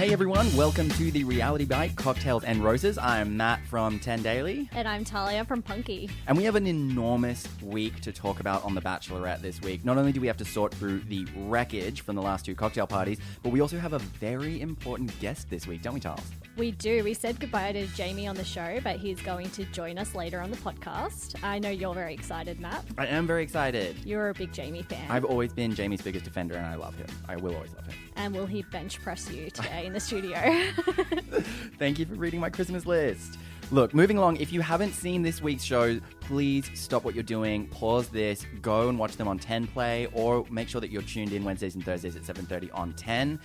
Hey everyone, welcome to the Reality Bite Cocktails and Roses. I'm Mat from 10 Daily, And I'm Talia from Punkee. and we have an enormous week to talk about on The Bachelorette this week. Not only do we have to sort through the wreckage from the last two cocktail parties, but we also have a very important guest this week, don't we, Tahls? We do. We said goodbye to Jamie on the show, but he's going to join us later on the podcast. I know you're very excited, Mat. I am very excited. You're a big Jamie fan. I've always been Jamie's biggest defender, and I love him. I will always love him. And will he bench press you today in the studio? Thank you for reading my Christmas list. Look, moving along, if you haven't seen this week's show, please stop what you're doing, pause this, go and watch them on 10 Play, or make sure that you're tuned in Wednesdays and Thursdays at 7.30 on 10.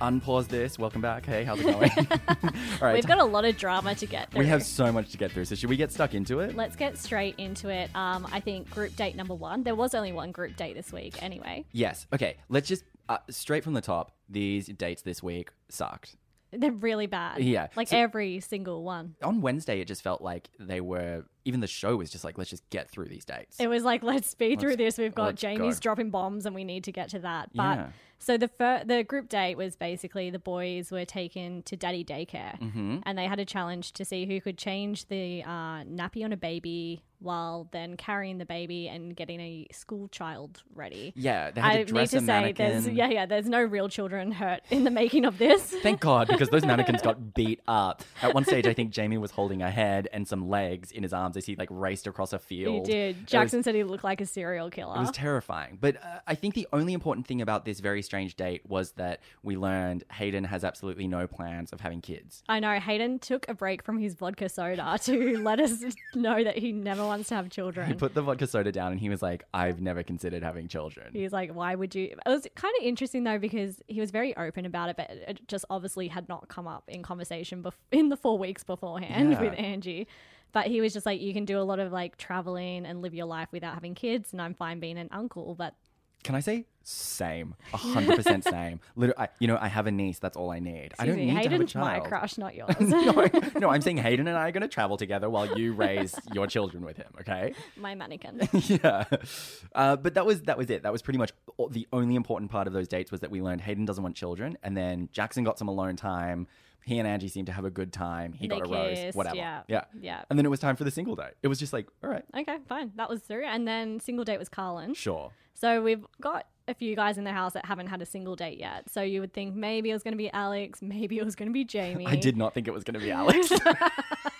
Unpause this. Welcome back. Hey, how's it going? All right. We've got a lot of drama to get through. we have so much to get through, so should we get stuck into it? Let's get straight into it. Um, I think group date number one. There was only one group date this week, anyway. Yes. Okay, let's just, uh, straight from the top, these dates this week sucked. They're really bad. Yeah. Like So- every single one. On Wednesday, it just felt like they were, even the show was just like, let's just get through these dates. It was like, let's speed through Let's- this. We've got Jamie's go. dropping bombs, and we need to get to that. But Yeah. So the fir- the group date was basically the boys were taken to daddy daycare, Mm-hmm. and they had a challenge to see who could change the uh, nappy on a baby while then carrying the baby and getting a school child ready. yeah, they had I to need to a say, there's yeah, yeah, there's no real children hurt in the making of this. Thank God, because those mannequins got beat up. At one stage, I think Jamie was holding a head and some legs in his arms as he like raced across a field. He did. It was- Jackson said he looked like a serial killer. It was terrifying. But uh, I think the only important thing about this very strange date was that we learned Hayden has absolutely no plans of having kids. I know Hayden took a break from his vodka soda to let us know that he never wants to have children. He put the vodka soda down and he was like, I've never considered having children. He's like, why would you? It was kind of interesting though because he was very open about it, but it just obviously had not come up in conversation bef- in the four weeks beforehand Yeah. with Angie. But he was just like, you can do a lot of like traveling and live your life without having kids, and I'm fine being an uncle. But Can I say same? A hundred percent same. Literally, I, you know, I have a niece. That's all I need. I excuse don't me, need to have a Hayden's child. my crush, not yours. no, no, I'm saying Hayden and I are going to travel together while you raise your children with him. Okay. my mannequin. yeah, uh, but that was that was it. That was pretty much all, the only important part of those dates was that we learned Hayden doesn't want children, and then Jackson got some alone time. He and Angie seemed to have a good time. He They got a rose, whatever. yeah, yeah, yeah. And then it was time for the single date. It was just like, all right, Okay, fine. That was through. And then single date was Carlin. sure. So we've got a few guys in the house that haven't had a single date yet. So you would think maybe it was going to be Alex, maybe it was going to be Jamie. I did not think it was going to be Alex.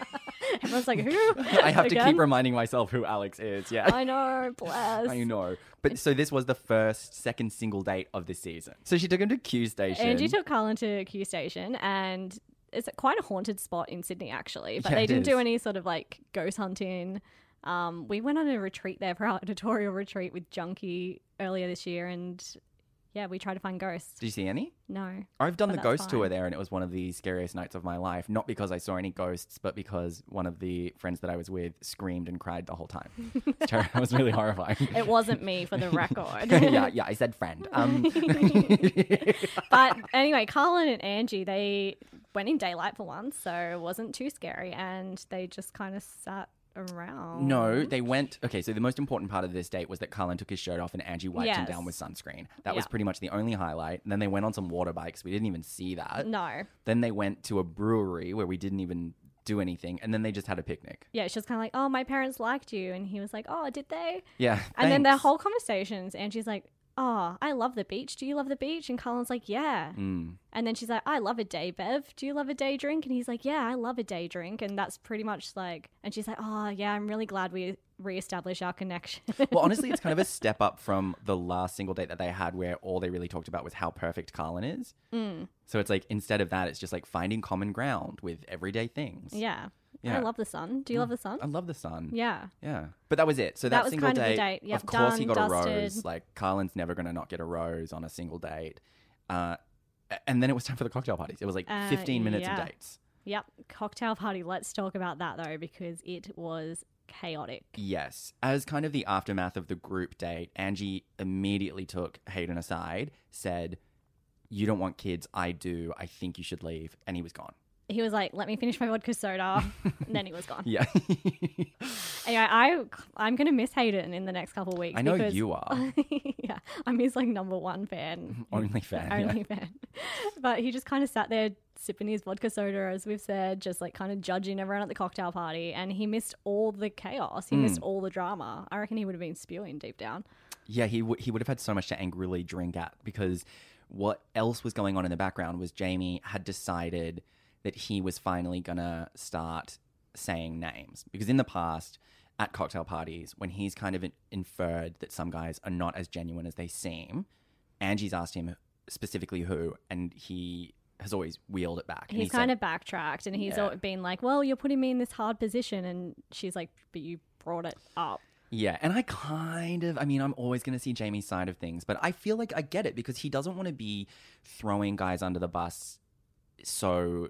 Everyone's like, who? I have to keep reminding myself who Alex is. Yeah. I know, bless. I know. But so this was the first, second single date of the season. So she took him to Q Station. Angie took Carlin to Q Station and it's quite a haunted spot in Sydney actually. But Yeah, they didn't do any sort of like ghost hunting. Um, we went on a retreat there for our editorial retreat with Punkee earlier this year and yeah, we try to find ghosts. Did you see any? No. I've done the that's ghost tour there, and it was one of the scariest nights of my life. Not because I saw any ghosts, but because one of the friends that I was with screamed and cried the whole time. It's ter- it was really horrifying. It wasn't me for the record. yeah, yeah, I said friend. Um, but anyway, Carlin and Angie, they went in daylight for once, so it wasn't too scary, and they just kind of sat around. no, they went. Okay, so the most important part of this date was that Carlin took his shirt off and Angie wiped him Yes. down with sunscreen. That was Yeah. pretty much the only highlight. And then they went on some water bikes. We didn't even see that. No. Then they went to a brewery where we didn't even do anything. And then they just had a picnic. Yeah, she was kind of like, oh, my parents liked you, and he was like, oh, did they? Yeah. And then their thanks. whole conversations, Angie's like, oh, I love the beach. Do you love the beach? And Carlin's like, yeah. Mm. And then she's like, I love a day, Bev. Do you love a day drink? And he's like, yeah, I love a day drink. And that's pretty much like, and she's like, oh, yeah, I'm really glad we reestablished our connection. Well, honestly, it's kind of a step up from the last single date that they had where all they really talked about was how perfect Carlin is. Mm. So it's like, instead of that, it's just like finding common ground with everyday things. yeah. Yeah. I love the sun. Do you love the sun? I love the sun. Yeah. Yeah. But that was it. So that, That was single kind of the date, date. Yep, of course he done, got a dusted. rose. Like Carlin's never going to not get a rose on a single date. Uh, a- and then it was time for the cocktail parties. It was like Uh, 15 minutes yeah. of dates. Yep. Cocktail party. Let's talk about that though, because it was chaotic. Yes. As kind of the aftermath of the group date, Angie immediately took Hayden aside, said, You don't want kids. I do. I think you should leave. And he was gone. He was like, "Let me finish my vodka soda," and then he was gone. Yeah. Anyway, I I'm gonna miss Hayden in the next couple of weeks. I know because- you are. yeah, I'm his like number one fan. Only fan. yeah. Only fan. But he just kind of sat there sipping his vodka soda, as we've said, just like kind of judging everyone at the cocktail party, and he missed all the chaos. He Hmm. missed all the drama. I reckon he would have been spewing deep down. Yeah, he w- he would have had so much to angrily drink at because what else was going on in the background was Jamie had decided that he was finally gonna start saying names because in the past at cocktail parties when he's kind of inferred that some guys are not as genuine as they seem, Angie's asked him specifically who, and he has always wheeled it back. And He's kind said, of backtracked, and he's Yeah. been like, "Well, you're putting me in this hard position," and she's like, "But you brought it up." Yeah, and I kind of, I mean, I'm always going to see Jamie's side of things, but I feel like I get it because he doesn't want to be throwing guys under the bus so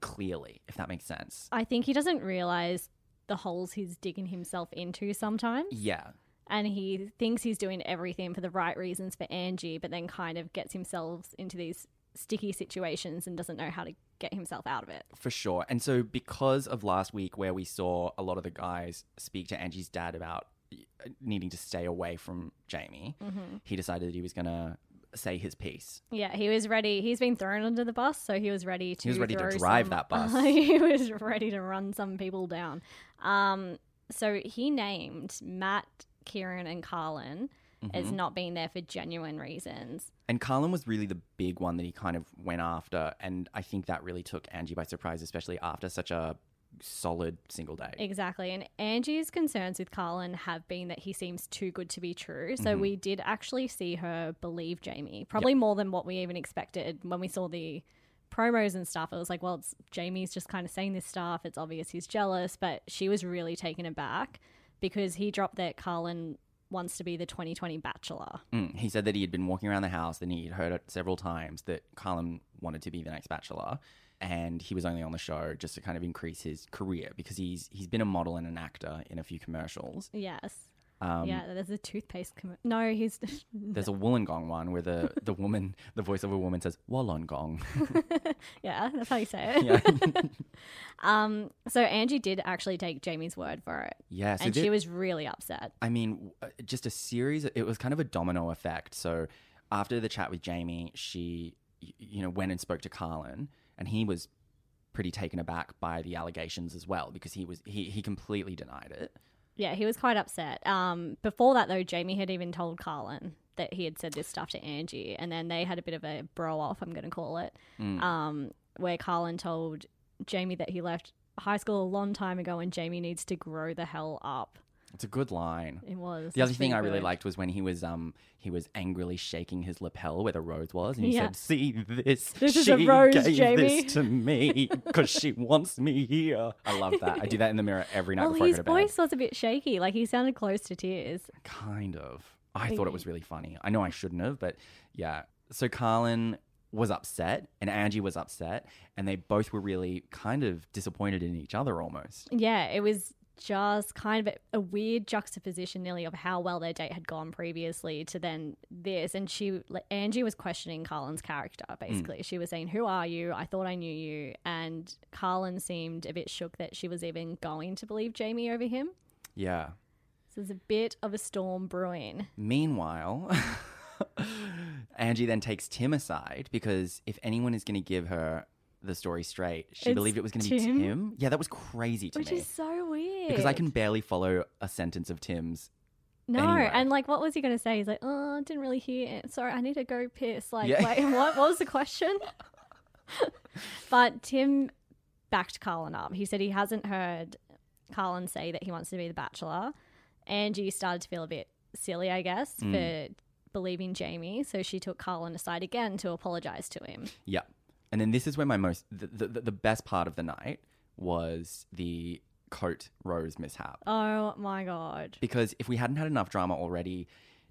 clearly, if that makes sense. I think he doesn't realize the holes he's digging himself into sometimes. Yeah, and he thinks he's doing everything for the right reasons for Angie, but then kind of gets himself into these sticky situations and doesn't know how to get himself out of it. for sure. And so, because of last week, where we saw a lot of the guys speak to Angie's dad about uh, needing to stay away from Jamie, he decided that he was going to say his piece. Yeah, he was ready. He's been thrown under the bus, so he was ready to. He was ready to drive some- that bus. he was ready to run some people down. Um, so he named Matt, Kieran, and Carlin as Mm-hmm. not being there for genuine reasons. And Carlin was really the big one that he kind of went after. And I think that really took Angie by surprise, especially after such a solid single day. Exactly. And Angie's concerns with Carlin have been that he seems too good to be true. Mm-hmm. So we did actually see her believe Jamie, probably more than what we even expected when we saw the promos and stuff. It was like, well, it's Jamie's just kind of saying this stuff. It's obvious he's jealous, but she was really taken aback because he dropped that Carlin wants to be the 2020 bachelor. Mm. He said that he had been walking around the house and he had heard it several times that Carlin wanted to be the next bachelor. And he was only on the show just to kind of increase his career because he's he's been a model and an actor in a few commercials. Yes. Um, yeah, there's a toothpaste. Com- no, he's. There's a Wollongong one where the, the woman, the voice of a woman says Wollongong. yeah, that's how you say it. yeah. Um, so Angie did actually take Jamie's word for it. yeah. So and thi- she was really upset. I mean, uh, just a series. It was kind of a domino effect. So after the chat with Jamie, she, you know, went and spoke to Carlin, and he was pretty taken aback by the allegations as well because he was he he completely denied it. Yeah, he was quite upset. Um, before that, though, Jamie had even told Carlin that he had said this stuff to Angie, and then they had a bit of a bro off, I'm going to call it, Mm. um, where Carlin told Jamie that he left high school a long time ago and Jamie needs to grow the hell up. It's a good line. It was. The other thing I really good. liked was when he was um he was angrily shaking his lapel where the rose was, and he Yeah. said, "See this? This is she a rose, gave Jamie." this to me because she wants me here." I love that. I do that in the mirror every night Well, before his I go to bed. voice was a bit shaky. Like he sounded close to tears. Kind of. I thought it was really funny. I know I shouldn't have, but yeah. So Carlin was upset and Angie was upset, and they both were really kind of disappointed in each other almost. Yeah, it was just kind of a, a weird juxtaposition, nearly, of how well their date had gone previously to then this. And she, Angie, was questioning Carlin's character. Hmm. Basically, she was saying, "Who are you? I thought I knew you." And Carlin seemed a bit shook that she was even going to believe Jamie over him. Yeah. So there's a bit of a storm brewing. Meanwhile, Angie then takes Tim aside because if anyone is going to give her the story straight, she It's believed it was going to be Tim? Tim. Yeah, that was crazy to Which me is so weird. because I can barely follow a sentence of Tim's. No, Anyway. and like, what was he going to say? He's like, "Oh, I didn't really hear. It. Sorry, I need to go piss." Like, Yeah. wait, what? What was the question? but Tim backed Carlin up. He said he hasn't heard Carlin say that he wants to be the Bachelor. Angie started to feel a bit silly, I guess, Mm. for believing Jamie. So she took Carlin aside again to apologize to him. Yeah. And then this is where my most, the, the, the best part of the night was the coat rose mishap. Oh my god! Because if we hadn't had enough drama already,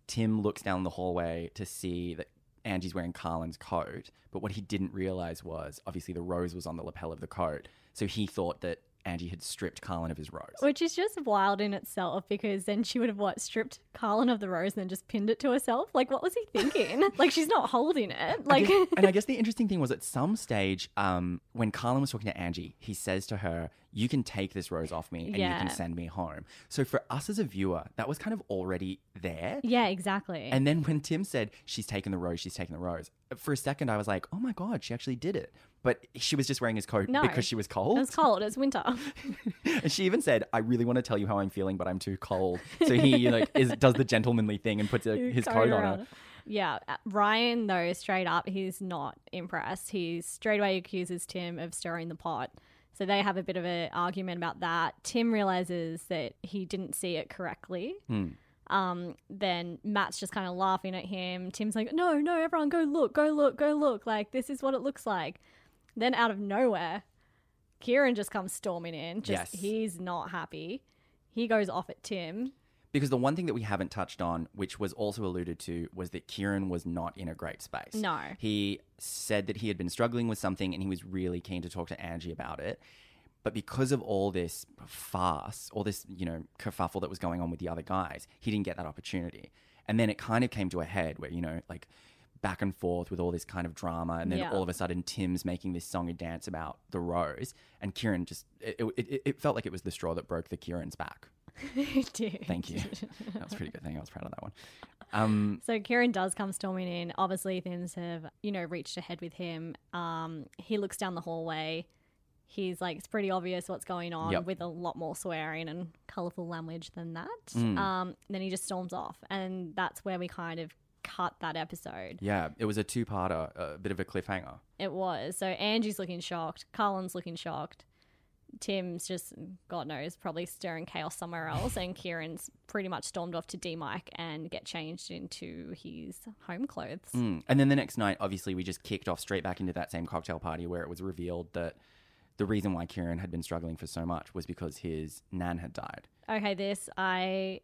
Tim looks down the hallway to see that Angie's wearing Carlin's coat. But what he didn't realize was obviously the rose was on the lapel of the coat. So he thought that Angie had stripped Carlin of his rose. Which is just wild in itself because then she would have what stripped Carlin of the rose and then just pinned it to herself. Like, what was he thinking? like, she's not holding it. Like, and I guess the interesting thing was at some stage, um, when Carlin was talking to Angie, he says to her, You can take this rose off me and you can send me home. So for us as a viewer, that was kind of already there. yeah, exactly. And then when Tim said, She's taken the rose, she's taken the rose, for a second I was like, Oh my God, she actually did it. But she was just wearing his coat No. because she was cold. it was cold. It's winter. and she even said, "I really want to tell you how I'm feeling, but I'm too cold." So he like is, does the gentlemanly thing and puts a, his coat on her. Yeah, uh, Ryan though straight up, he's not impressed. He straight away accuses Tim of stirring the pot. So they have a bit of an argument about that. Tim realizes that he didn't see it correctly. Hmm. Um, then Matt's just kind of laughing at him. Tim's like, "No, no, everyone, go look, go look, go look. Like this is what it looks like." Then out of nowhere, Kieran just comes storming in. Just Yes. he's not happy. He goes off at Tim. Because the one thing that we haven't touched on, which was also alluded to, was that Kieran was not in a great space. No. He said that he had been struggling with something and he was really keen to talk to Angie about it. But because of all this farce, all this, you know, kerfuffle that was going on with the other guys, he didn't get that opportunity. And then it kind of came to a head where, you know, like back and forth with all this kind of drama. And then Yeah. all of a sudden, Tim's making this song and dance about the rose. And Kieran just, it, it, it felt like it was the straw that broke the Kieran's back. Dude. Thank you. that was a pretty good thing. I was proud of that one. Um, So Kieran does come storming in. Obviously, things have you know reached ahead with him. Um, he looks down the hallway. He's like, it's pretty obvious what's going on Yep. with a lot more swearing and colorful language than that. Mm. Um, then he just storms off, and that's where we kind of cut that episode. yeah, it was a two-parter, a bit of a cliffhanger. It was so Angie's looking shocked. Carlin's looking shocked. Tim's just, God knows, probably stirring chaos somewhere else. and Kieran's pretty much stormed off to de-mic and get changed into his home clothes. Mm. And then the next night, obviously, we just kicked off straight back into that same cocktail party where it was revealed that the reason why Kieran had been struggling for so much was because his nan had died. Okay, this I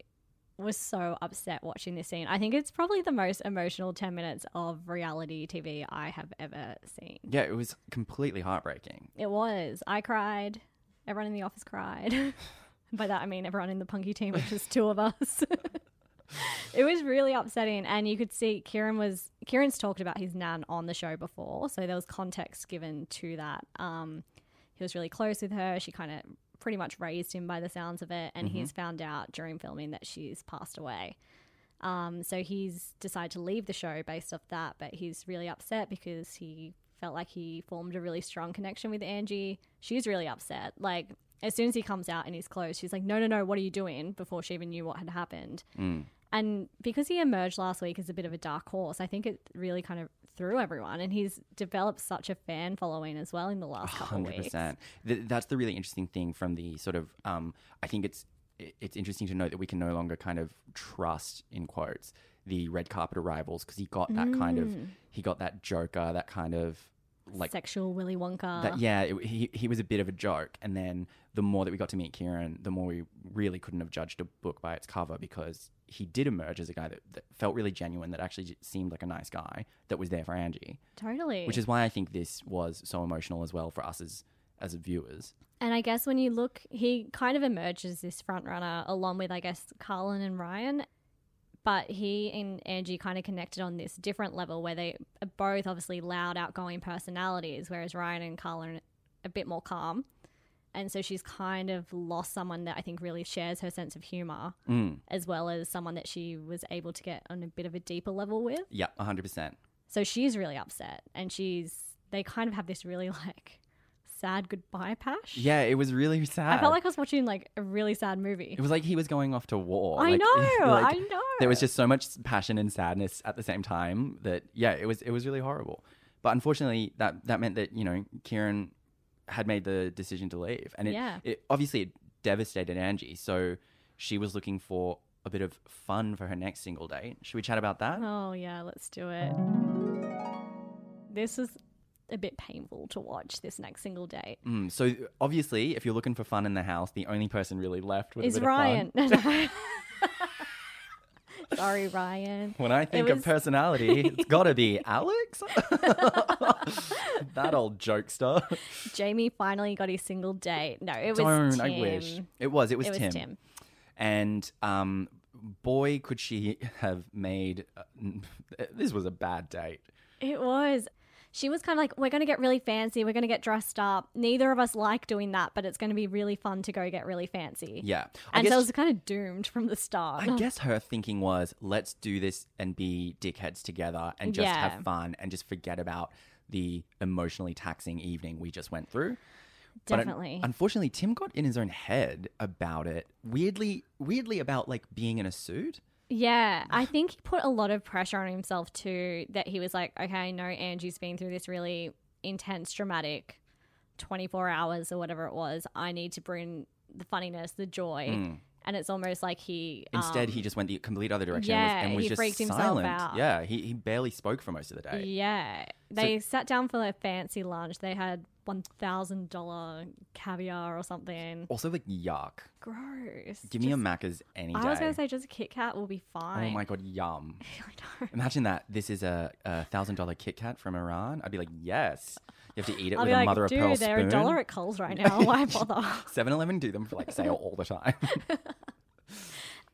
was so upset watching this scene. I think it's probably the most emotional 10 minutes of reality TV I have ever seen. Yeah, it was completely heartbreaking. It was. I cried. Everyone in the office cried. By that I mean everyone in the Punkee team, which is two of us. it was really upsetting and you could see Kieran was Kieran's talked about his nan on the show before, so there was context given to that. Um he was really close with her. She kind of pretty much raised him by the sounds of it and he's found out during filming that she's passed away. Um, so he's decided to leave the show based off that, but he's really upset because he felt like he formed a really strong connection with Angie. She's really upset. Like, as soon as he comes out in his clothes, she's like, No, no, no, what are you doing? Before she even knew what had happened. Mm. And because he emerged last week as a bit of a dark horse, I think it really kind of threw everyone. And he's developed such a fan following as well in the last couple of Hundred weeks. percent. That's the really interesting thing from the sort of. Um, I think it's it's interesting to note that we can no longer kind of trust in quotes the red carpet arrivals because he got that kind of Mm. he got that Joker that kind of like Sexual Willy Wonka. that yeah it, he he was a bit of a joke and then the more that we got to meet Kieran the more we really couldn't have judged a book by its cover because he did emerge as a guy that, that felt really genuine that actually seemed like a nice guy that was there for Angie totally. which is why I think this was so emotional as well for us as as viewers And I guess when you look, he kind of emerges as this front runner along with, I guess, Carlin and Ryan. But he and Angie kind of connected on this different level where they are both obviously loud, outgoing personalities, whereas Ryan and Carlin are a bit more calm. And so she's kind of lost someone that I think really shares her sense of humor, mm. as well as someone that she was able to get on a bit of a deeper level with. yeah 100% So she's really upset. And she's, they kind of have this really like sad goodbye pash. yeah it was really sad I felt like I was watching like a really sad movie. it was like he was going off to war I Like, know, like, I know. there was just so much passion and sadness at the same time that yeah it was it was really horrible but unfortunately that that meant that you know kieran had made the decision to leave and it, Yeah. it obviously it devastated angie so she was looking for a bit of fun for her next single date should we chat about that Oh yeah, let's do it. This is a bit painful to watch. This next single date Mm, so obviously if you're looking for fun in the house the only person really left with a is bit of fun- Ryan. Sorry, Ryan. When I think of personality, it's got to be Alex. that old jokester. Jamie finally got his single date. No, it was Don't Tim. I wish it was. It was, It was Tim. Tim. And um, boy, could she have made. Uh, this was a bad date. It was. She was kind of like, we're going to get really fancy. We're going to get dressed up. Neither of us like doing that, but it's going to be really fun to go get really fancy. Yeah. I And guess, so it was kind of doomed from the start. I guess her thinking was, let's do this and be dickheads together and just Yeah. have fun and just forget about the emotionally taxing evening we just went through. But un- Definitely. unfortunately, Tim got in his own head about it. Weirdly, weirdly about like being in a suit. Yeah, I think he put a lot of pressure on himself too. That he was like, okay, I know Angie's been through this really intense, dramatic 24 hours or whatever it was. I need to bring the funniness, the joy. And it's almost like he. Instead, um, he just went the complete other direction yeah, and was, and was he just freaked himself silent. out. Yeah, he, he barely spoke for most of the day. Yeah. They sat down for their fancy lunch. They had $1,000 caviar or something. Also, like, yuck. Gross. Give me a Just- Macca's any day. I was going to say just a Kit Kat will be fine. Oh my god, yum! I know. Imagine that. This is a, a thousand dollar Kit Kat from Iran. I'd be like, yes. You have to eat it I'll with be a like, mother of pearl dude, they're a spoon. dollar at Coles right now. Why bother? 7-Eleven do them for like sale all the time.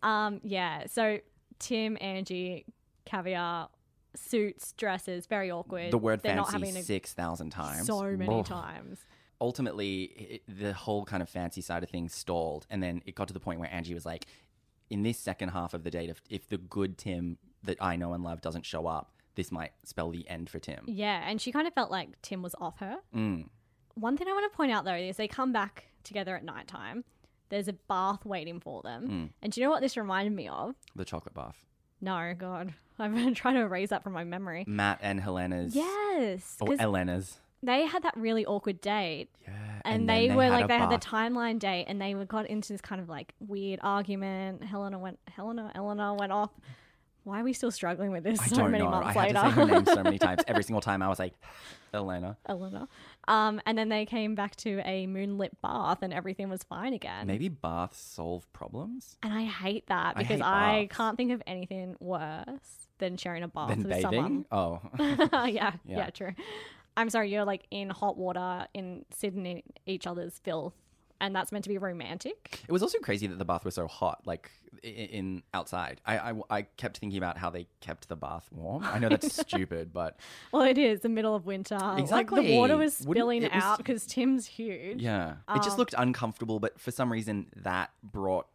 Um, yeah. So Tim, Angie, caviar, suits, dresses, very awkward. the word They're not fancy having a, six thousand times. so many Ugh. times. Ultimately, it, the whole kind of fancy side of things stalled, and then it got to the point where Angie was like, "In this second half of the date, if, if the good Tim that I know and love doesn't show up, this might spell the end for Tim." Yeah, and she kind of felt like Tim was off her. Mm. One thing I want to point out though is they come back together at nighttime. There's a bath waiting for them. Mm. And do you know what this reminded me of? The chocolate bath. No, God. I've been trying to erase that from my memory. Matt and Helena's. Yes. Or 'cause Elena's. they had that really awkward date. Yeah. And, then they, were had like a they had the bath. timeline date and they were got into this kind of like weird argument. Helena went Helena Eleanor went off. Why are we still struggling with this I so don't many know. I months had to say her name so many times. Every single time I was like, Elena. Elena. Um, and then they came back to a moonlit bath and everything was fine again. Maybe baths solve problems? And I hate that because hate I, can't think of anything worse than sharing a bath Then with bathing? someone. Oh. yeah, Yeah. yeah, true. I'm sorry, you're like in hot water in sitting in each other's filth, and that's meant to be romantic. It was also crazy that the bath was so hot, like i- in outside. I, I, I kept thinking about how they kept the bath warm. I know that's stupid, but Well, it is the middle of winter. Like Exactly. the water was spilling was- out because Tim's huge. yeah, it just Um, looked uncomfortable. But for some reason, that brought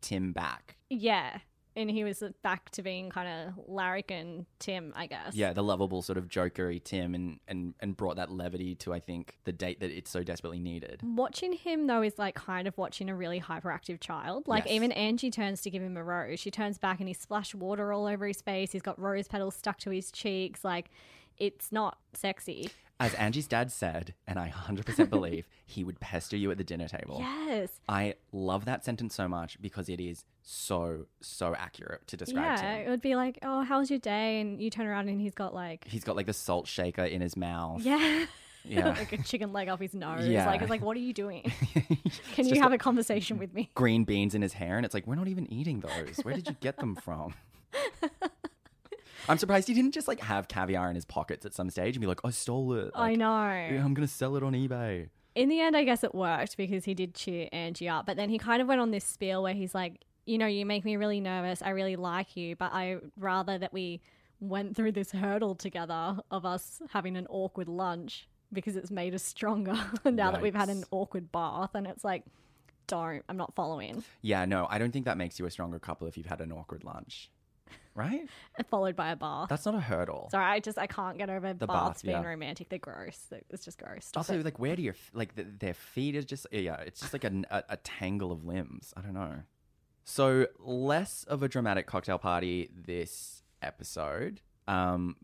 Tim back. Yeah. And he was back to being kind of larrikin Tim, I guess. Yeah, the lovable sort of jokery Tim, and and and brought that levity to I think the date that it so desperately needed. Watching him though is like kind of watching a really hyperactive child. Like Yes. even Angie turns to give him a rose. She turns back and he splashed water all over his face. He's got rose petals stuck to his cheeks. Like it's not sexy. As Angie's dad said, and I 100% believe, he would pester you at the dinner table. Yes. I love that sentence so much because it is so, so accurate to describe Yeah. Tim. It would be like, oh, how was your day? And you turn around and he's got like, He's got like the salt shaker in his mouth. yeah. Yeah. like a chicken leg off his nose. Yeah. Like it's like, what are you doing? Can you have got a conversation with me? green beans in his hair? And it's like, we're not even eating those. Where did you get them from? I'm surprised he didn't just like have caviar in his pockets at some stage and be like, I stole it. I know. "Yeah, I'm going to sell it on eBay. in the end, I guess it worked because he did cheer Angie up. But then he kind of went on this spiel where he's like, you know, you make me really nervous. I really like you, but I rather that we went through this hurdle together of us having an awkward lunch because it's made us stronger now that we've had an awkward bath. And it's like, don't, I'm not following. Yeah, no, I don't think that makes you a stronger couple if you've had an awkward lunch. Right? Followed by a bath. That's not a hurdle. Sorry, I just I can't get over The baths bath, being yeah. romantic. They're gross. It's just gross. Stop Also, it. like, where do your like the, their feet is just yeah, it's just like a, a, a tangle of limbs. I don't know. So less of a dramatic cocktail party this episode, um,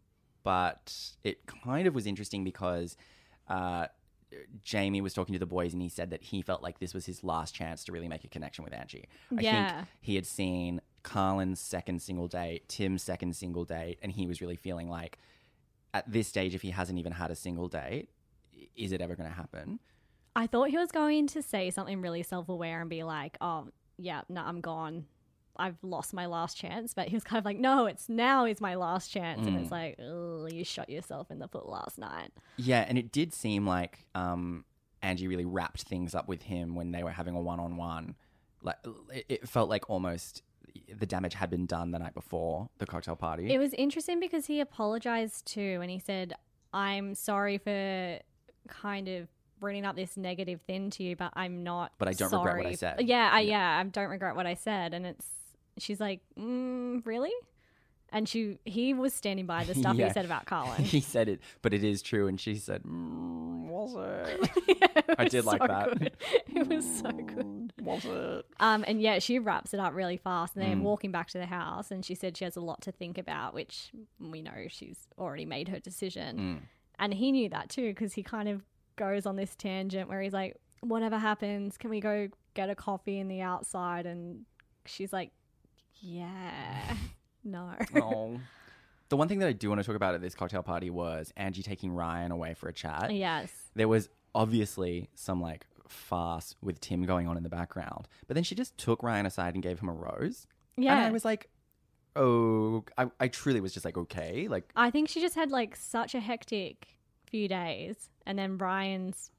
but it kind of was interesting because uh, Jamie was talking to the boys and he said that he felt like this was his last chance to really make a connection with Angie. I Yeah. think he had seen Carlin's second single date, Tim's second single date, and he was really feeling like at this stage, if he hasn't even had a single date, is it ever going to happen? I thought he was going to say something really self aware and be like, oh, yeah, no, I'm gone. I've lost my last chance. But he was kind of like, no, it's now is my last chance. And Mm. it's like, oh, you shot yourself in the foot last night. Yeah, and it did seem like um, Angie really wrapped things up with him when they were having a one-on-one. Like it, it felt like almost the damage had been done the night before the cocktail party. It was interesting because he apologized too, and he said, "I'm sorry for kind of bringing up this negative thing to you, but I'm not." But I don't regret what I said. Yeah, I, yeah, I don't regret what I said, and it's she's like, mm, "Really?" And she he was standing by the stuff Yeah. he said about Carlin. he said it, but it is true, and she said, mm, "Was it? It I was did like that. good. It was so good. Was it?" Um, and yeah, she wraps it up really fast, and then Mm. walking back to the house, and she said she has a lot to think about, which we know she's already made her decision. Mm. And he knew that too because he kind of goes on this tangent where he's like, whatever happens, can we go get a coffee in the outside? And she's like, yeah, no. Oh. The one thing that I do want to talk about at this cocktail party was Angie taking Ryan away for a chat. yes. There was obviously some like farce with Tim going on in the background, but then she just took Ryan aside and gave him a rose. Yeah. And Yeah. I was like, oh, I, I truly was just like, okay. Like, I think she just had like such a hectic few days. And then Ryan's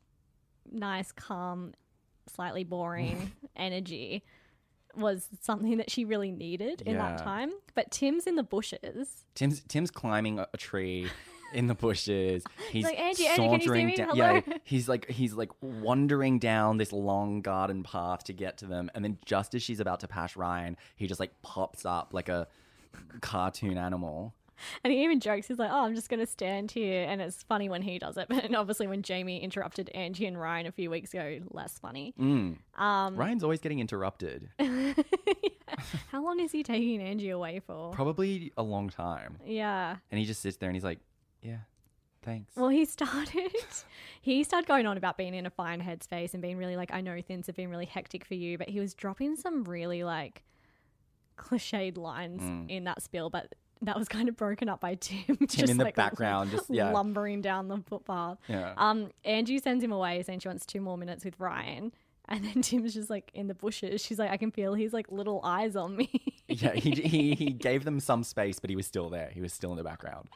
nice, calm, slightly boring energy was something that she really needed in that time. But Tim's in the bushes. Tim's Tim's climbing a tree in the bushes. He's like, "Angie, Angie, can you see sauntering me? down. Hello?" Yeah, he's like he's like wandering down this long garden path to get to them, and then just as she's about to pass Ryan, he just like pops up like a cartoon animal. And he even jokes, he's like, oh, I'm just going to stand here. And it's funny when he does it. But obviously, when Jamie interrupted Angie and Ryan a few weeks ago, less funny. Mm. Um, Ryan's always getting interrupted. How long is he taking Angie away for? Probably a long time, yeah. and he just sits there and he's like, "Yeah, thanks." Well, he started. he started going on about being in a fine headspace and being really like, I know things have been really hectic for you, but he was dropping some really like cliched lines Mm. in that spiel, but that was kind of broken up by Tim. Just, in the like, background, just yeah, lumbering down the footpath. yeah. Um, Angie sends him away saying she wants two more minutes with Ryan. And then Tim's just like in the bushes. She's like, I can feel his like little eyes on me. yeah, he, he he gave them some space, but he was still there. He was still in the background.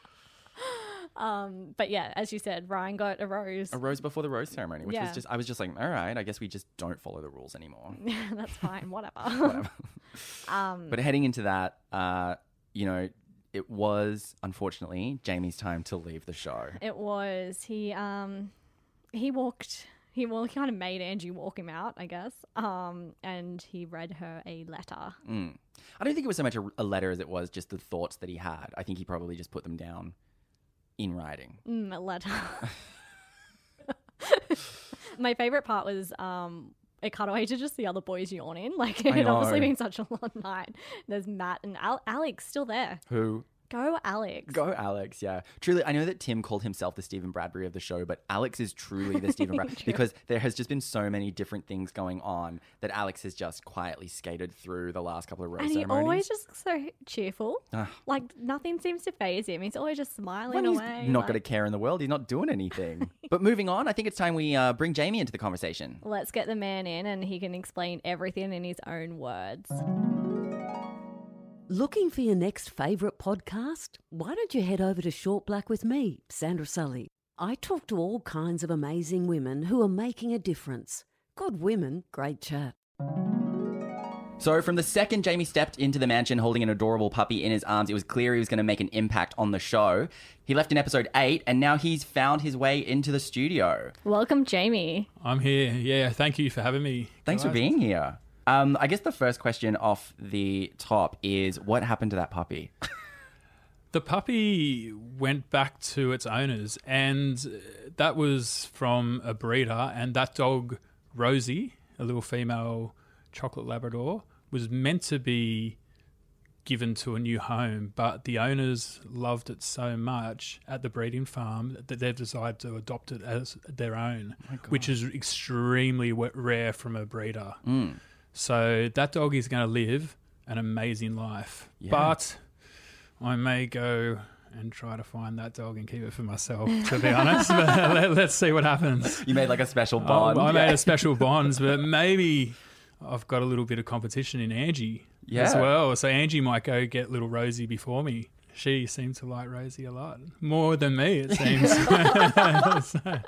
Um, but yeah, as you said, Ryan got a rose. A rose before the rose ceremony, which Yeah. was just I was just like, all right, I guess we just don't follow the rules anymore. Yeah, that's fine, whatever. Whatever. um, but heading into that, uh, you know, it was unfortunately Jamie's time to leave the show. it was he. Um, he walked. He well, he kind of made Angie walk him out, I guess. Um, and he read her a letter. Mm. I don't think it was so much a, a letter as it was just the thoughts that he had. I think he probably just put them down in writing. Mm, a letter. My favorite part was um, it cut away to just the other boys yawning. Like it had obviously been such a long night. There's Matt and Al- Alex still there. Who Go Alex. Go Alex, yeah. Truly, I know that Tim called himself the Stephen Bradbury of the show, but Alex is truly the Stephen Bradbury because there has just been so many different things going on that Alex has just quietly skated through the last couple of rose And he always just looks so cheerful. Ah. Like nothing seems to phase him. He's always just smiling Well, he's away. not like- got a care in the world. He's not doing anything. but moving on, I think it's time we uh, bring Jamie into the conversation. Let's get the man in and he can explain everything in his own words. Looking for your next favourite podcast? Why don't you head over to Short Black with me, Sandra Sully? I talk to all kinds of amazing women who are making a difference. Good women, great chat. So, from the second Jamie stepped into the mansion holding an adorable puppy in his arms, it was clear he was going to make an impact on the show. He left in episode 8, and now he's found his way into the studio. Welcome, Jamie. I'm here. Yeah, thank you for having me. Thanks for guys. being here. Um, I guess the first question off the top is what happened to that puppy? The puppy went back to its owners, and uh, that was from a breeder. And that dog, Rosie, a little female chocolate Labrador, was meant to be given to a new home, but the owners loved it so much at the breeding farm that they've decided to adopt it as their own, which is extremely rare from a breeder. Mm. So that dog is going to live an amazing life. Yeah. But I may go and try to find that dog and keep it for myself, to be honest. but let, us see what happens. You made like a special bond. I made yeah. a special bonds, but maybe I've got a little bit of competition in Angie. as well. So Angie might go get little Rosie before me. She seemed to like Rosie a lot more than me. It seems. So-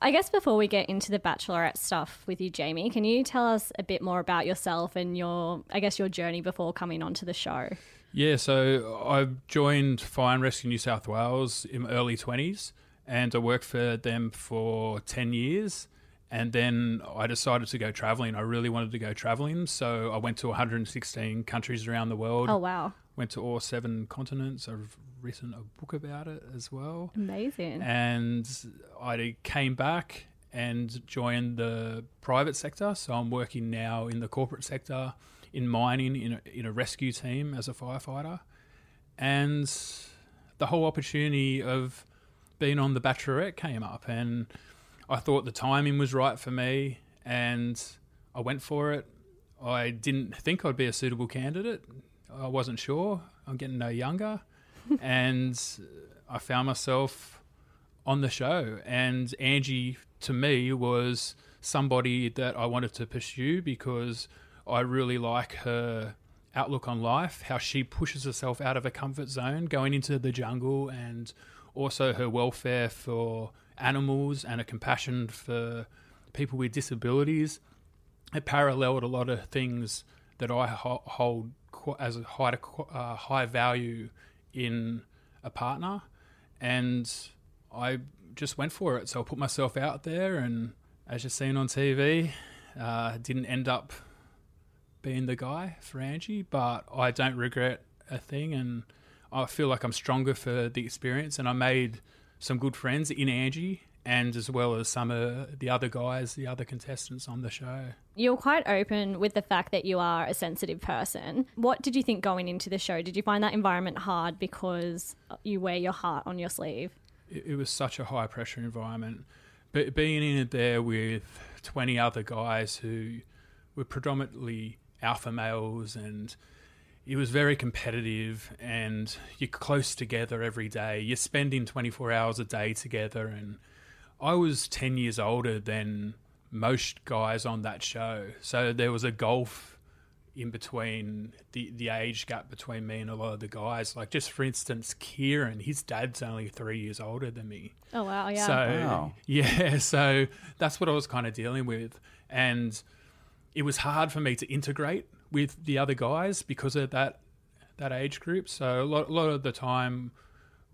I guess before we get into the bachelorette stuff with you, Jamie, can you tell us a bit more about yourself and your, I guess, your journey before coming onto the show? Yeah, so I joined Fire and Rescue New South Wales in my early 20s and I worked for them for 10 years. And then I decided to go traveling. I really wanted to go traveling. So I went to 116 countries around the world, Oh wow, went to all seven continents. I've written a book about it as well. amazing! And I came back and joined the private sector. So I'm working now in the corporate sector, in mining, in a, in a rescue team as a firefighter. And the whole opportunity of being on The Bachelorette came up. And I thought the timing was right for me. And I went for it. I didn't think I'd be a suitable candidate. I wasn't sure. I'm getting no younger. and I found myself on the show. And Angie, to me, was somebody that I wanted to pursue because I really like her outlook on life, how she pushes herself out of her comfort zone, going into the jungle, and also her welfare for animals and a compassion for people with disabilities. It paralleled a lot of things that I ho- hold as a high, uh, high value in a partner, and I just went for it. So I put myself out there, and as you've seen on TV, uh, didn't end up being the guy for Angie, but I don't regret a thing, and I feel like I'm stronger for the experience, and I made some good friends in Angie. And as well as some of the other guys, the other contestants on the show. You're quite open with the fact that you are a sensitive person. What did you think going into the show? Did you find that environment hard because you wear your heart on your sleeve? it, it was such a high pressure environment. But being in there with 20 other guys who were predominantly alpha males and it was very competitive and you're close together every day. You're spending 24 hours a day together. And I was 10 years older than most guys on that show. So there was a gulf in between the, the age gap between me and a lot of the guys. Like, just for instance, Kieran, his dad's only three years older than me. Oh wow, yeah. So Wow. yeah, so that's what I was kind of dealing with, and it was hard for me to integrate with the other guys because of that that age group. So a lot, a lot of the time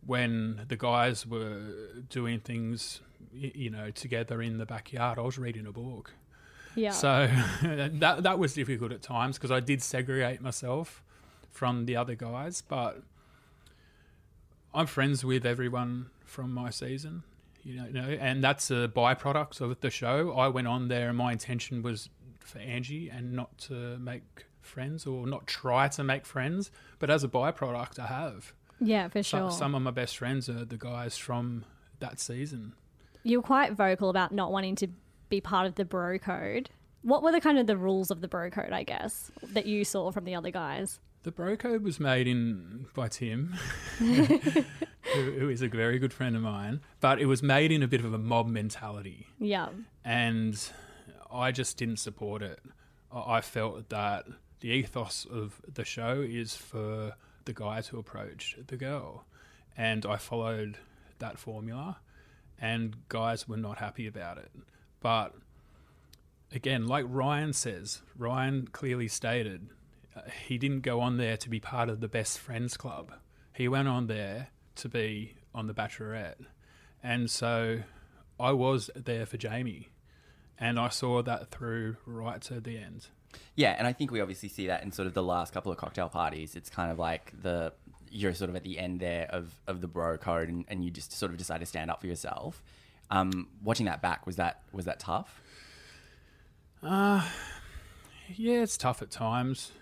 when the guys were doing things, y- you know, together in the backyard, I was reading a book. yeah. So that that was difficult at times because I did segregate myself from the other guys, but I'm friends with everyone from my season, you know, you know, and that's a byproduct of the show. I went on there, and my intention was for Angie and not to make friends or not try to make friends, but as a byproduct, I have. yeah, for sure. some of my best friends are the guys from that season. You were quite vocal about not wanting to be part of the bro code. What were the kind of the rules of the bro code, I guess, that you saw from the other guys? The bro code was made in by Tim, who, who is a very good friend of mine, but it was made in a bit of a mob mentality, Yeah. and I just didn't support it. I I felt that the ethos of the show is for the guy to approach the girl, and I followed that formula, and guys were not happy about it. But again, like Ryan says, Ryan clearly stated uh, he didn't go on there to be part of the best friends club. He went on there to be on the Bachelorette, and so I was there for Jamie, and I saw that through right to the end. Yeah, and I think we obviously see that in sort of the last couple of cocktail parties. It's kind of like the you're sort of at the end there of, of the bro code, and, and you just sort of decide to stand up for yourself. Um, watching that back was that was that tough? Yeah, it's tough at times.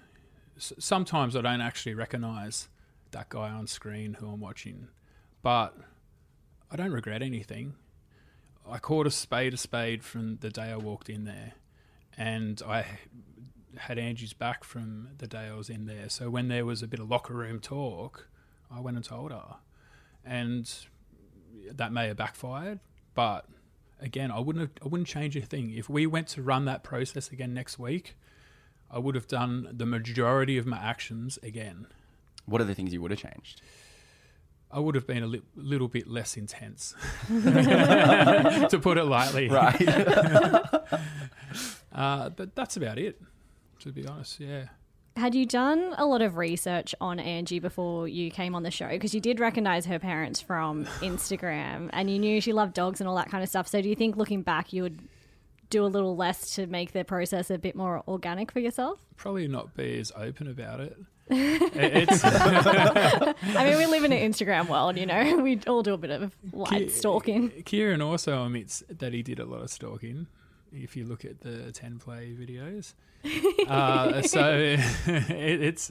S- sometimes I don't actually recognize that guy on screen who I'm watching, but I don't regret anything. I called a spade a spade from the day I walked in there, and I had Angie's back from the day I was in there. So when there was a bit of locker room talk, I went and told her, and that may have backfired, but again, I wouldn't have, I wouldn't change a thing if we went to run that process again next week. I would have done the majority of my actions again. What are the things you would have changed? I would have been a li- little bit less intense, to put it lightly. Right. Uh, but that's about it, to be honest. Yeah. Had you done a lot of research on Angie before you came on the show? Because you did recognize her parents from Instagram and you knew she loved dogs and all that kind of stuff. So do you think looking back you would do a little less to make the process a bit more organic for yourself? Probably not be as open about it. I mean, we live in an Instagram world, you know, we all do a bit of light Ki- stalking. Kieran also admits that he did a lot of stalking. If you look at the ten play videos, uh, so it, it's.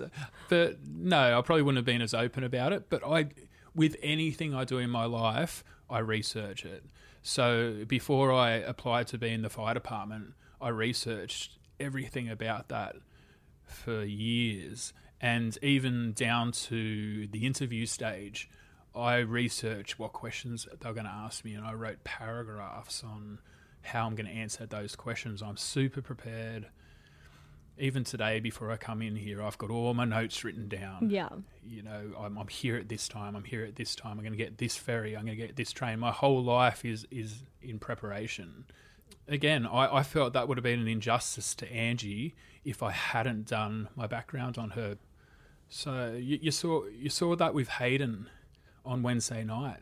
But no, I probably wouldn't have been as open about it. But I, with anything I do in my life, I research it. So before I applied to be in the fire department, I researched everything about that for years, and even down to the interview stage. I researched what questions they were going to ask me, and I wrote paragraphs on how I'm going to answer those questions. I'm super prepared. Even today, before I come in here, I've got all my notes written down. Yeah. You know, I'm, I'm here at this time. I'm here at this time. I'm going to get this ferry. I'm going to get this train. My whole life is is in preparation. Again, I, I felt that would have been an injustice to Angie if I hadn't done my background on her. So you, you saw you saw that with Hayden on Wednesday night.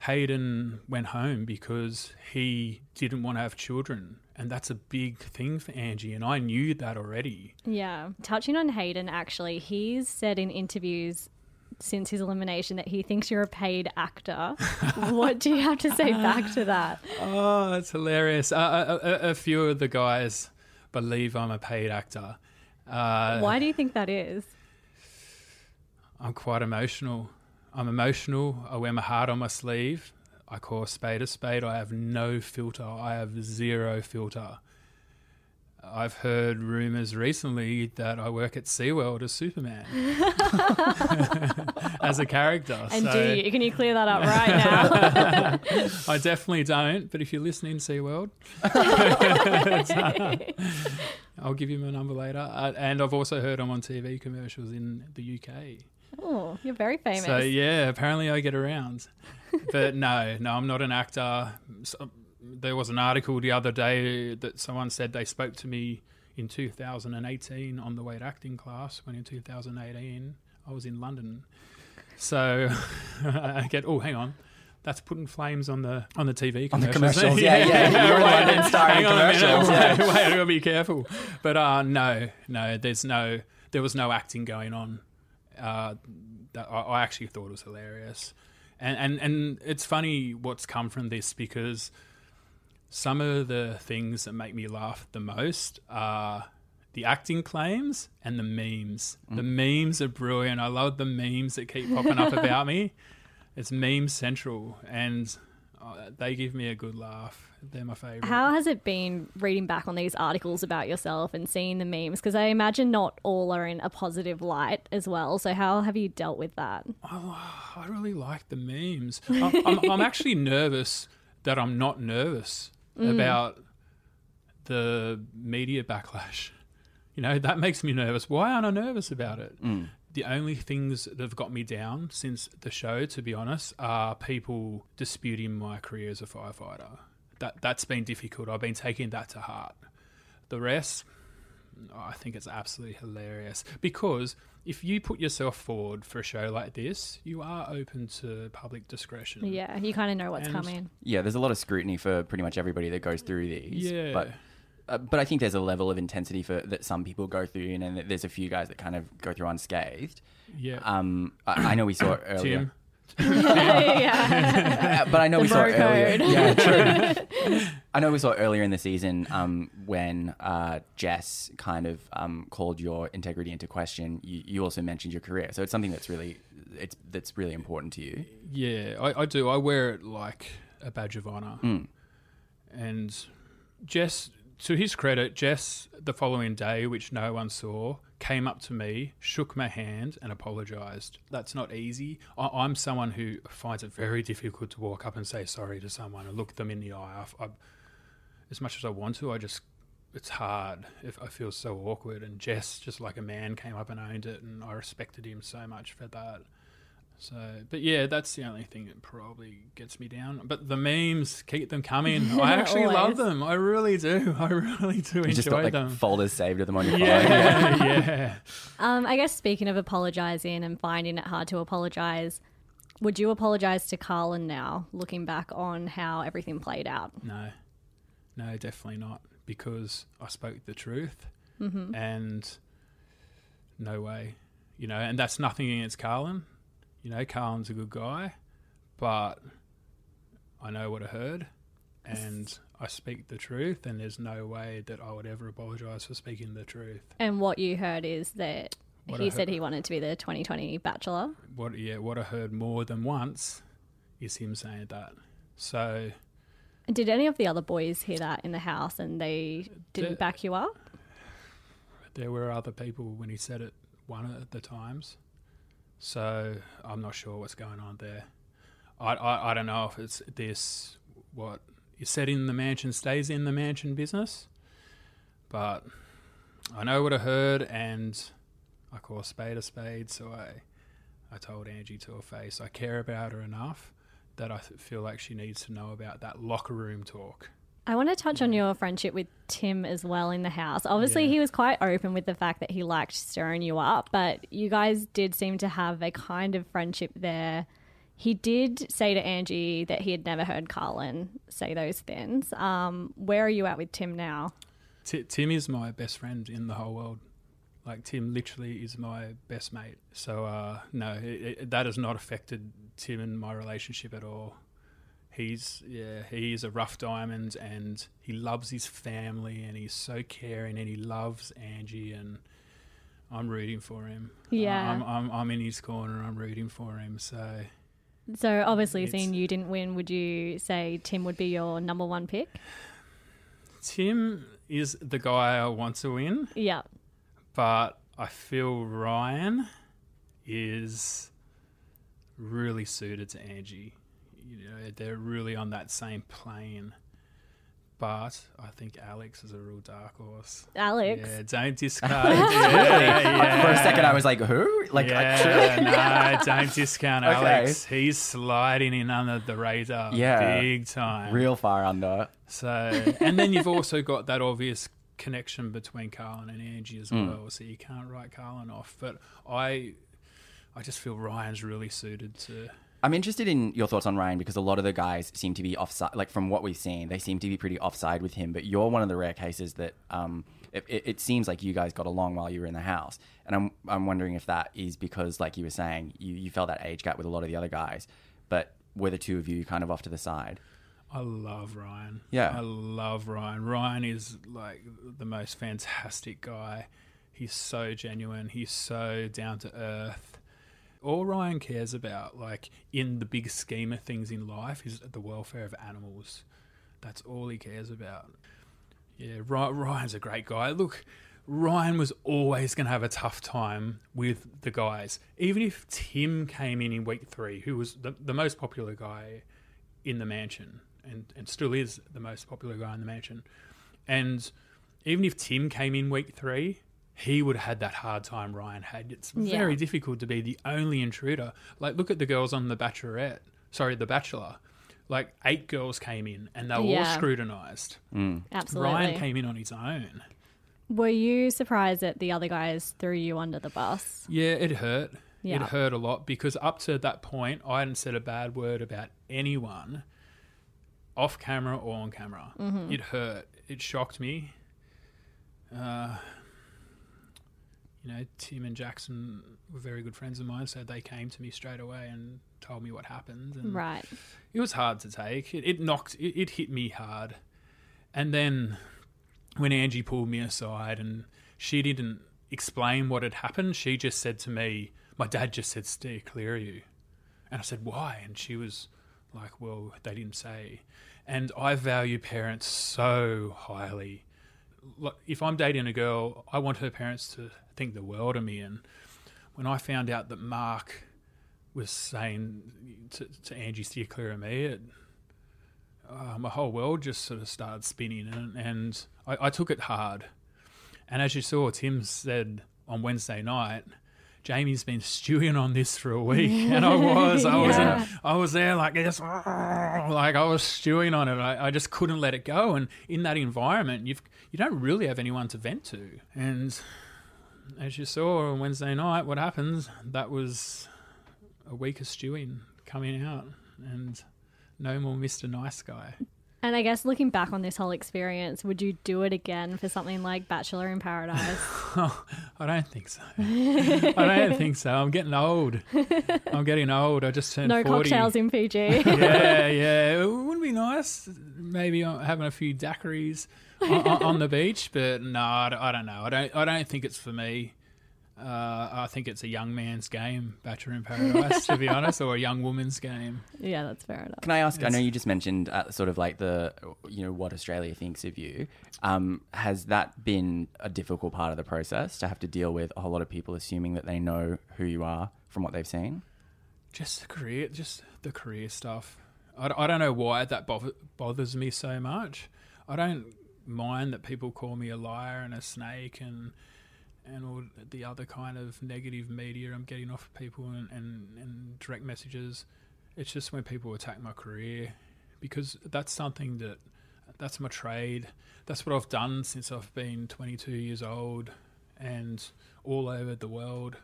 Hayden went home because he didn't want to have children. And that's a big thing for Angie. And I knew that already. Yeah. Touching on Hayden, actually, he's said in interviews since his elimination that he thinks you're a paid actor. what do you have to say back to that? Oh, that's hilarious. Uh, a, a, a few of the guys believe I'm a paid actor. Uh, Why do you think that is? I'm quite emotional. I'm emotional. I wear my heart on my sleeve. I call a spade a spade. I have no filter. I have zero filter. I've heard rumors recently that I work at SeaWorld as Superman as a character. And so do you? Can you clear that up right now? I definitely don't. But if you're listening, SeaWorld, I'll give you my number later. Uh, and I've also heard I'm on TV commercials in the UK. Oh, you're very famous. So yeah, apparently I get around. But no, no, I'm not an actor. So, there was an article the other day that someone said they spoke to me in 2018 on the way to acting class. When in 2018 I was in London. So I get oh, hang on. That's putting flames on the on the TV On the commercials. commercials, yeah, yeah. You're in Wait, London starring hang on a minute, commercials, Wait, yeah. wait, I gotta be careful. But uh, no, no, there's no, there was no acting going on. Uh, that I, I actually thought was hilarious, and and and it's funny what's come from this because some of the things that make me laugh the most are the acting claims and the memes. The memes are brilliant. I love the memes that keep popping up about me. It's meme central, and they give me a good laugh. They're my favorite. How has it been reading back on these articles about yourself and seeing the memes? Because I imagine not all are in a positive light as well. So how have you dealt with that? Oh, I really like the memes. I'm, I'm, I'm actually nervous that I'm not nervous mm. about the media backlash. You know, that makes me nervous. Why aren't I nervous about it? Mm. The only things that have got me down since the show, to be honest, are people disputing my career as a firefighter. That that's been difficult. I've been taking that to heart. The rest, I think it's absolutely hilarious because if you put yourself forward for a show like this, you are open to public discretion. Yeah, you kind of know what's And- coming. Yeah, there's a lot of scrutiny for pretty much everybody that goes through these. Yeah. But uh, but I think there's a level of intensity for that some people go through, and then there's a few guys that kind of go through unscathed. Yeah. Um, I, I know we saw it earlier. Tim. yeah. But I know The we saw it earlier. Yeah, true. I know we saw it earlier in the season um, when uh, Jess kind of um, called your integrity into question. You, you also mentioned your career, so it's something that's really it's that's really important to you. Yeah, I, I do. I wear it like a badge of honor. Mm. And Jess, to his credit, Jess, the following day, which no one saw, came up to me, shook my hand, and apologized. That's not easy. I, I'm someone who finds it very difficult to walk up and say sorry to someone and look them in the eye. I, I, as much as I want to, I just it's hard. If I feel so awkward, and Jess, just like a man, came up and owned it, and I respected him so much for that. So, but yeah, that's the only thing that probably gets me down. But the memes keep them coming. I actually love them. I really do. I really do You enjoy just got like them. folders saved of them on your phone. yeah, yeah. Um, I guess speaking of apologizing and finding it hard to apologize, would you apologize to Carlin now, looking back on how everything played out? No, no, definitely not. Because I spoke the truth, Mm-hmm. and no way, you know. And that's nothing against Carlin. You know, Carlin's a good guy, but I know what I heard, and I speak the truth. And there's no way that I would ever apologise for speaking the truth. And what you heard is that What he I said he wanted to be the 2020 Bachelor. What, yeah, what I heard more than once is him saying that. So Did any of the other boys hear that in the house and they didn't back you up? there were other people when he said it one at the times. So I'm not sure what's going on there. I, I, I don't know if it's this what is said in the mansion stays in the mansion business, but I know what I heard and I call a spade a spade. So I I told Angie to her face I care about her enough that I feel like she needs to know about that locker room talk. I want to touch on your friendship with Tim as well in the house. Obviously, Yeah. he was quite open with the fact that he liked stirring you up, but you guys did seem to have a kind of friendship there. He did say to Angie that he had never heard Carlin say those things. Um, where are you at with Tim now? Ti Tim is my best friend in the whole world. Like Tim, literally is my best mate. So uh, no, it, it, that has not affected Tim and my relationship at all. He's yeah, he's a rough diamond, and he loves his family, and he's so caring, and he loves Angie, and I'm rooting for him. Yeah. I'm I'm, I'm in his corner. I'm rooting for him. So So, obviously, It's- seeing you didn't win, would you say Tim would be your number one pick? Tim is the guy I want to win. Yeah. but I feel Ryan is really suited to Angie. You know, they're really on that same plane. But I think Alex is a real dark horse. Alex. Yeah, don't discount. yeah, yeah. For a second, I was like, "Who?" Like, yeah, no, don't discount Okay. Alex. He's sliding in under the radar, Yeah. big time. real far under. So, and then you've also got that obvious connection between Carlin and Angie as hmm. well. So you can't write Carlin off. But I, I just feel Ryan's really suited to. I'm interested in your thoughts on Ryan because a lot of the guys seem to be offside. Like from what we've seen, they seem to be pretty offside with him. But you're one of the rare cases that um, it, it, it seems like you guys got along while you were in the house. And I'm I'm wondering if that is because, like you were saying, you, you felt that age gap with a lot of the other guys, but were the two of you kind of off to the side? I love Ryan. Yeah. I love Ryan. Ryan is like the most fantastic guy. He's so genuine. He's so down to earth. All Ryan cares about, like in the big scheme of things in life, is the welfare of animals. That's all he cares about. Yeah, Ryan's a great guy. Look, Ryan was always going to have a tough time with the guys. Even if Tim came in in week three, who was the, the most popular guy in the mansion and, and still is the most popular guy in the mansion. And even if Tim came in week three, he would have had that hard time Ryan had. It's Yeah. very difficult to be the only intruder. Like, look at the girls on The Bachelorette. Sorry, The Bachelor. Like, eight girls came in and they were all Yeah. scrutinized. Absolutely. Ryan came in on his own. Were you surprised that the other guys threw you under the bus? Yeah, it hurt. Yeah. It hurt a lot because up to that point, I hadn't said a bad word about anyone off camera or on camera. Mm-hmm. It hurt. It shocked me. Uh, you know, Tim and Jackson were very good friends of mine, so they came to me straight away and told me what happened. And Right. it was hard to take. It, it knocked, it, it hit me hard. And then when Angie pulled me aside and she didn't explain what had happened, she just said to me, My dad just said, steer clear of you. And I said, Why? And she was like, Well, they didn't say. And I value parents so highly. If I'm dating a girl, I want her parents to think the world of me. And when I found out that Mark was saying to, to Angie, steer clear of me, it, uh, my whole world just sort of started spinning, and, and I, I took it hard. And as you saw, Tim said on Wednesday night, Jamie's been stewing on this for a week, and I was, I was, Yeah. in, I was there like this, like I was stewing on it. I, I just couldn't let it go, and in that environment, you've you don't really have anyone to vent to. And as you saw on Wednesday night, what happens? That was a week of stewing coming out, and no more Mister Nice Guy. And I guess looking back on this whole experience, would you do it again for something like Bachelor in Paradise? oh, I don't think so. I don't think so. I'm getting old. I'm getting old. I just turned no 40. cocktails in PG. yeah, yeah. It wouldn't be nice. Maybe uh, having a few daiquiris on, on, the beach, but no, I don't, I don't know. I don't. I don't think it's for me. Uh, I think it's a young man's game, Bachelor in Paradise, to be honest, or a young woman's game. yeah, that's fair enough. Can I ask? I know you just mentioned uh, sort of like the, you know, what Australia thinks of you. Um, has that been a difficult part of the process to have to deal with a whole lot of people assuming that they know who you are from what they've seen? Just the career, just the career stuff. I, I don't know why that bother, bothers me so much. I don't mind that people call me a liar and a snake and and all the other kind of negative media I'm getting off people and, and, and direct messages. It's just when people attack my career because that's something that that's my trade. That's what I've done since I've been 22 years old and all over the world.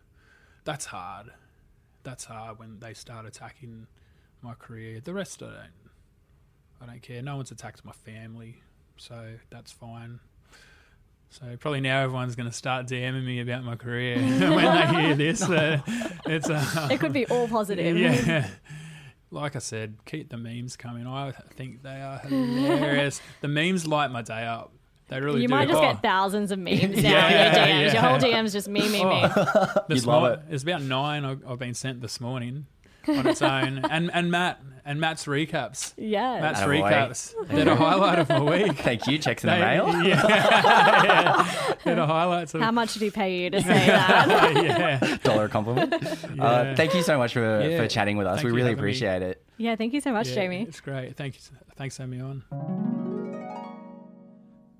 That's hard that's hard when they start attacking my career. The rest I don't I don't care. No one's attacked my family, so that's fine. So probably now everyone's going to start DMing me about my career when they hear this. Uh, it's uh, It could be all positive. yeah. Like I said, keep the memes coming. I think they are hilarious. the memes light my day up. They really do. You do. might just Oh, get thousands of memes now Yeah, in your DMs. yeah. Your whole DM's just me, me, me. this You'd love mor- it. It's about nine I've, I've been sent this morning on its own, and and Mat and Mat's recaps. Yeah. Mat's Attaboy. recaps. They're the highlight of my week. Thank you. Checks in the mail. Yeah, yeah. They're the highlights of. How much did he pay you to say that? yeah. Dollar compliment. Uh, thank you so much for, Yeah. for chatting with us. Thank we really for having me. appreciate it. yeah, thank you so much, Yeah, Jamie. It's great. Thank you. Thanks for having me on.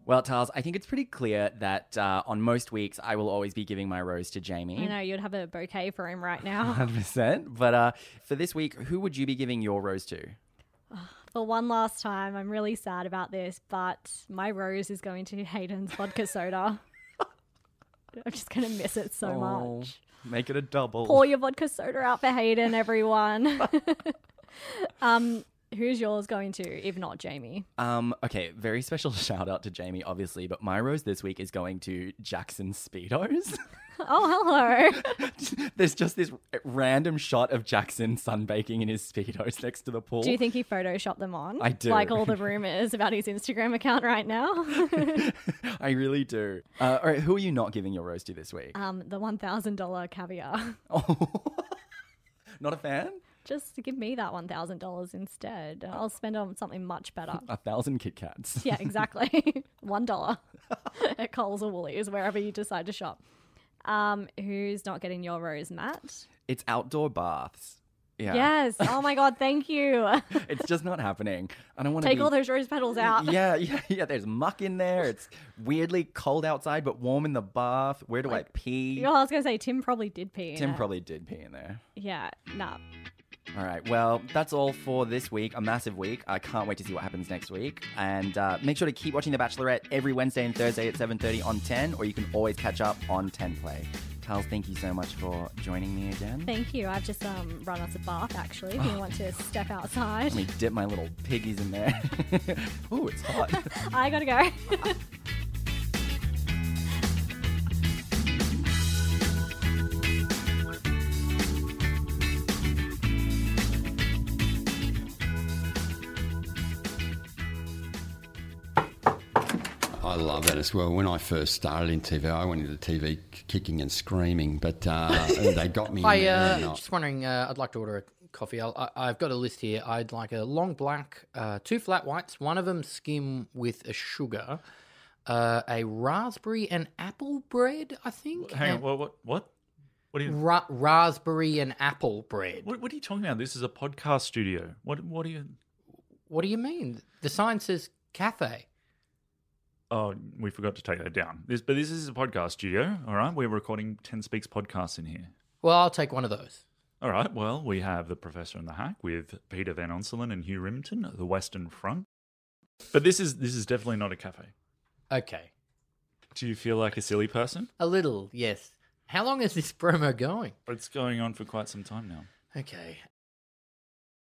Well, Tahls, I think it's pretty clear that uh, on most weeks I will always be giving my rose to Jamie. I know you'd have a bouquet for him right now. 100%. But uh, for this week, who would you be giving your rose to? For one last time, I'm really sad about this, but my rose is going to Hayden's vodka soda. I'm just going to miss it so Oh, much. Make it a double. Pour your vodka soda out for Hayden, everyone. um, who's yours going to, if not Jamie? Um, okay, very special shout out to Jamie, obviously, but my rose this week is going to Jackson Speedos. Oh, hello. There's just this random shot of Jackson sunbaking in his Speedos next to the pool. Do you think he photoshopped them on? I do. Like all the rumors about his Instagram account right now? I really do. Uh, all right, who are you not giving your rose to this week? um, the $1,000 caviar. Oh, not a fan? Just give me that $1,000 instead. I'll spend it on something much better. A thousand Kit Kats. Yeah, exactly. One dollar at Coles or Woolies, wherever you decide to shop. Um, who's not getting your rose, Mat? It's outdoor baths. Yeah. Yes. Oh my god, thank you. It's just not happening. I don't want to Take be... all those rose petals out. Yeah, yeah, yeah. There's muck in there. It's weirdly cold outside, but warm in the bath. Where do I pee? Yeah, I was gonna say Tim probably did pee. in Tim it. probably did pee in there. Yeah. Nah. All right. Well, that's all for this week. A massive week. I can't wait to see what happens next week. And uh, make sure to keep watching The Bachelorette every Wednesday and Thursday at 7:30 on 10, or you can always catch up on 10 Play. Tahls, thank you so much for joining me again. Thank you. I've just um run us a bath actually. If you want to step outside, Let me dip my little piggies in there. Ooh, it's hot. I gotta go. Love that as well. When I first started in TV, I went into TV kicking and screaming, but uh, they got me. in I there uh, and just wondering. Uh, I'd like to order a coffee. I'll, I, I've got a list here. I'd like a long black, uh, two flat whites, one of them skim with a sugar, uh, a raspberry and apple bread. I think. Hang on, what? What? What? What are you? Ra- raspberry and apple bread. What, what are you talking about? This is a podcast studio. What? What are you? What do you mean? The sign says cafe. Oh, we forgot to take that down. This, but this is a podcast studio. All right, we're recording Ten Speaks podcasts in here. Well, I'll take one of those. All right. Well, we have the Professor and the Hack with Peter Van Onselen and Hugh Riminton, the Western Front. But this is this is definitely not a cafe. Okay. Do you feel like a silly person? A little, yes. How long is this promo going? It's going on for quite some time now. Okay.